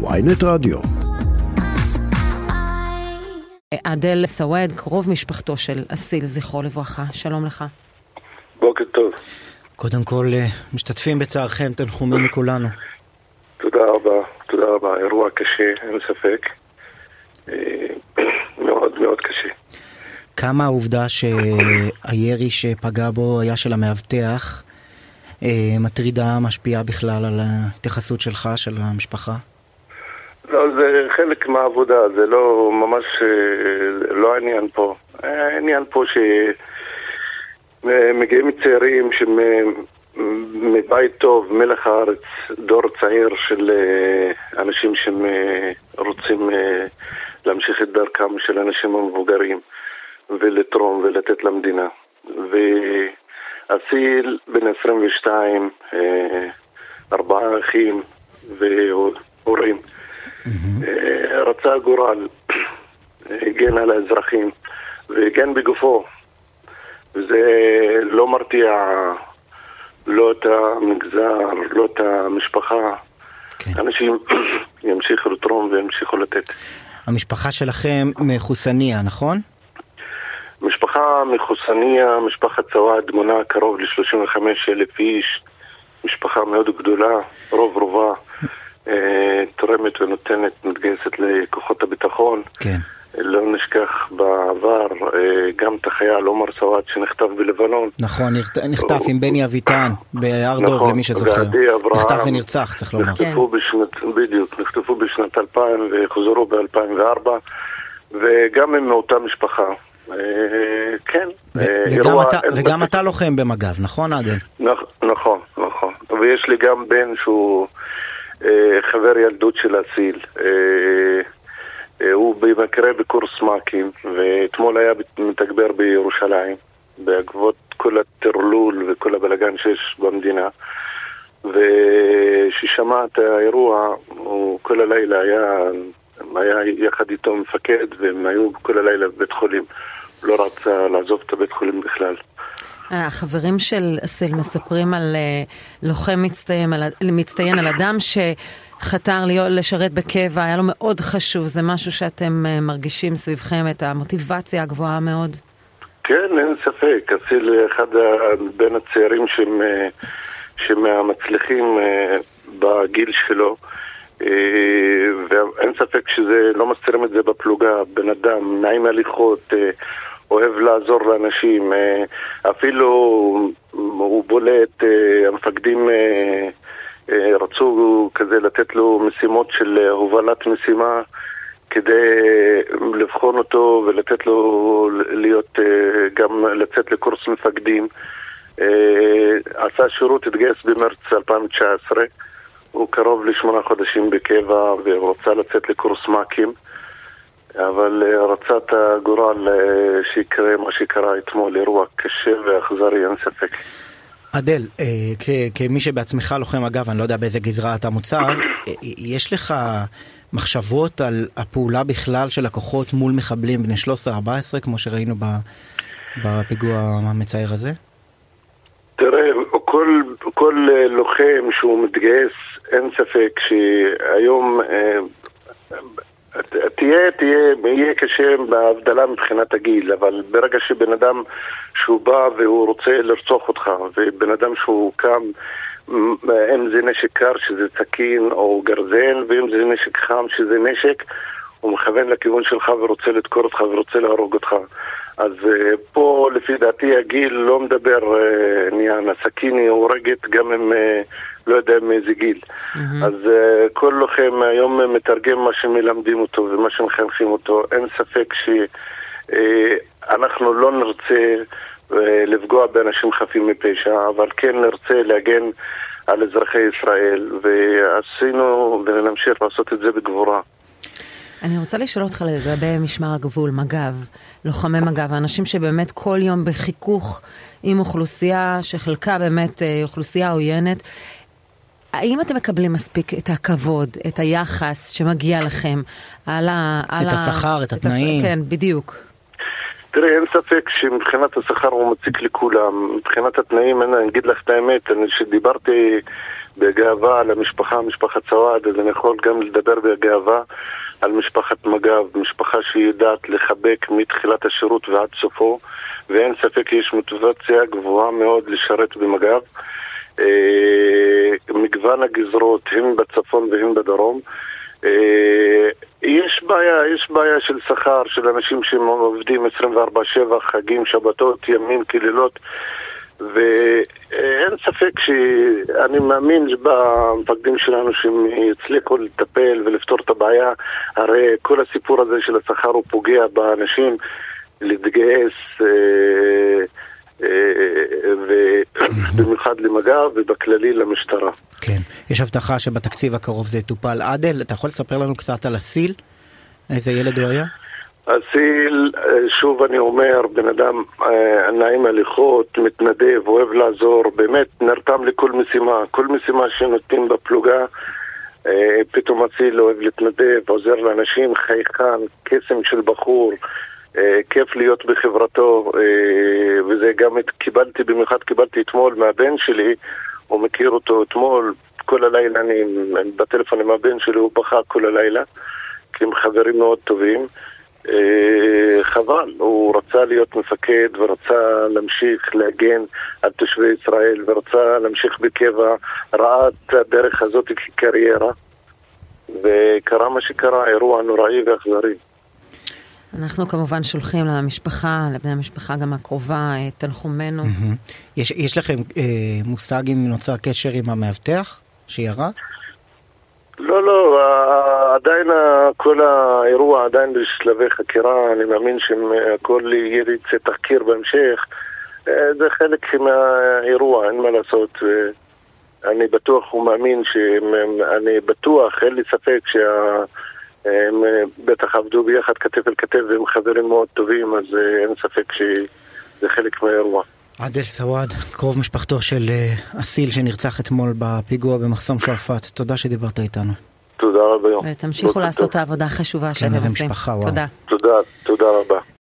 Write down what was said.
ויינט רדיו. עדל סוואד, קרוב משפחתו של אסיל, זכרו לברכה, שלום לך. בוקר טוב. קודם כל, אה, משתתפים בצערכם, תנחומים מכולנו. תודה רבה, תודה רבה. אירוע קשה, אין ספק. אה, מאוד מאוד קשה. כמה העובדה שהירי שפגע בו היה של המאבטח אה, מטרידה, משפיעה בכלל על ההתייחסות שלך, של המשפחה? לא, זה חלק מהעבודה, זה לא ממש, לא העניין פה. העניין פה שמגיעים צעירים מבית טוב, מלך הארץ, דור צעיר של אנשים שרוצים להמשיך את דרכם של האנשים המבוגרים ולתרום ולתת למדינה. ואסיל בן 22, ארבעה אחים והורים. אה, רצה גורל, הגן על האזרחים והגן בגופו. וזה לא מרתיע לא את המגזר, לא את המשפחה. כן. אנשים ימשיכו לתרום וימשיכו לתת. המשפחה שלכם מחוסניה, נכון? משפחה מחוסניה, משפחת סוואד מונה קרוב ל-35 אלף איש, משפחה מאוד גדולה, רוב רובה תורמת ונותנת, מתגייסת לכוחות הביטחון. כן. לא נשכח בעבר אה, גם את החייל עומר סוואט שנחטף בלבנון. נכון, נחטף עם בני אביטן בהר דוב נכון, למי שזוכר. נחטף ונרצח צריך לומר. נחטפו כן. בשנת, בדיוק, נחטפו בשנת 2000 וחוזרו ב-2004 וגם הם מאותה משפחה. אה, כן. וגם, אתה, וגם אתה לוחם במג"ב, נכון עדל? נכון, נכון. ויש לי גם בן שהוא... אה, חבר ילדות של אסיל. אה, אה, הוא במקרה בקורס מ"כים, ואתמול היה מתגבר בירושלים, בעקבות כל הטרלול וכל הבלגן שיש במדינה. וכששמע את האירוע, הוא כל הלילה היה, היה יחד איתו מפקד, והם היו כל הלילה בבית חולים. לא רצה לעזוב את הבית חולים בכלל. החברים של אסיל מספרים על uh, לוחם מצטיין על, מצטיין, על אדם שחתר לשרת בקבע, היה לו מאוד חשוב, זה משהו שאתם uh, מרגישים סביבכם, את המוטיבציה הגבוהה מאוד? כן, אין ספק, אסיל אחד בין הצעירים אה, שמהמצליחים בגיל שלו. ואין ספק שזה, לא מסתירים את זה בפלוגה, בן אדם, נעים הליכות, אוהב לעזור לאנשים, אה, אפילו הוא בולט, אה, המפקדים אה, רצו כזה לתת לו משימות של הובלת משימה כדי לבחון אותו ולתת לו להיות, גם לצאת לקורס מפקדים. עשה שירות, התגייס במרץ 2019, הוא קרוב לשמונה חודשים בקבע ורוצה לצאת לקורס מ"כים. אבל אה, רצה את הגורל אה, שיקרה מה שקרה אתמול, אירוע קשה ואכזרי, אין ספק. אדל, אה, כמי שבעצמך לוחם אגב, אני לא יודע באיזה גזרה אתה מוצב, יש לך מחשבות על הפעולה בכלל של הכוחות מול מחבלים בני 13-14, כמו שראינו בפיגוע המצער הזה? תראה, כל, כל לוחם שהוא מתגייס, אין ספק שהיום תהיה, תהיה, יהיה קשה בהבדלה מבחינת הגיל, אבל ברגע שבן אדם שהוא בא והוא רוצה לרצוח אותך, ובן אדם שהוא קם, אם זה נשק קר שזה סכין או גרזן, ואם זה נשק חם שזה נשק, הוא מכוון לכיוון שלך ורוצה לדקור אותך ורוצה להרוג אותך. אז uh, פה לפי דעתי הגיל לא מדבר uh, עניין, הסכין היא הורגת גם אם uh, לא יודע מאיזה גיל. Mm-hmm. אז כל לוחם היום מתרגם מה שמלמדים אותו ומה שמחנכים אותו. אין ספק שאנחנו לא נרצה לפגוע באנשים חפים מפשע, אבל כן נרצה להגן על אזרחי ישראל, ועשינו ונמשיך לעשות את זה בגבורה. אני רוצה לשאול אותך לגבי משמר הגבול, מג"ב, לוחמי מג"ב, האנשים שבאמת כל יום בחיכוך עם אוכלוסייה שחלקה באמת אה, אוכלוסייה עוינת. האם אתם מקבלים מספיק את הכבוד, את היחס שמגיע לכם על ה... את השכר, את התנאים. כן, בדיוק. תראה, אין ספק שמבחינת השכר הוא מציק לכולם. מבחינת התנאים, אני אגיד לך את האמת, אני שדיברתי בגאווה על המשפחה, משפחת סוואד, אז אני יכול גם לדבר בגאווה על משפחת מג"ב, משפחה שיודעת לחבק מתחילת השירות ועד סופו, ואין ספק יש מוטיבציה גבוהה מאוד לשרת במג"ב. אה, מגוון הגזרות, הן בצפון והן בדרום. אה, יש בעיה, יש בעיה של שכר, של אנשים שעובדים 24-7, חגים, שבתות, ימים, כלילות. ואין ספק שאני מאמין במפקדים שלנו שהם יצליחו לטפל ולפתור את הבעיה. הרי כל הסיפור הזה של השכר הוא פוגע באנשים להתגייס, אה, אה, ובמיוחד למג"ב ובכללי למשטרה. כן, יש הבטחה שבתקציב הקרוב זה יטופל. עדל, אתה יכול לספר לנו קצת על אסיל? איזה ילד הוא היה? אסיל, שוב אני אומר, בן אדם אה, נעים הליכות, מתנדב, אוהב לעזור, באמת נרתם לכל משימה. כל משימה שנותנים בפלוגה, אה, פתאום אסיל אוהב להתנדב, עוזר לאנשים, חייכן, קסם של בחור, אה, כיף להיות בחברתו, וזה גם קיבלתי, במיוחד קיבלתי אתמול מהבן שלי, הוא מכיר אותו אתמול, כל הלילה אני בטלפון עם הבן שלי, הוא בכה כל הלילה, כי הם חברים מאוד טובים. אה, חבל, הוא רצה להיות מפקד ורצה להמשיך להגן על תושבי ישראל ורצה להמשיך בקבע, ראה את הדרך הזאת כקריירה וקרה מה שקרה, אירוע נוראי ואכזרי. אנחנו כמובן שולחים למשפחה, לבני המשפחה גם הקרובה, את תנחומינו. Mm-hmm. יש, יש לכם אה, מושג אם נוצר קשר עם המאבטח שירה? לא, לא, עדיין כל האירוע עדיין בשלבי חקירה, אני מאמין שהכל יצא תחקיר בהמשך. אה, זה חלק מהאירוע, אין מה לעשות. אני בטוח ומאמין, אני בטוח, אין לי ספק שהם בטח עבדו ביחד כתף אל כתף והם חברים מאוד טובים, אז אה, אין ספק שזה חלק מהאירוע. עדל סוואד, קרוב משפחתו של אה, אסיל שנרצח אתמול בפיגוע במחסום שועפאט, תודה שדיברת איתנו. תודה רבה. ותמשיכו לעשות את העבודה החשובה שאתם עושים. תודה. תודה, תודה רבה.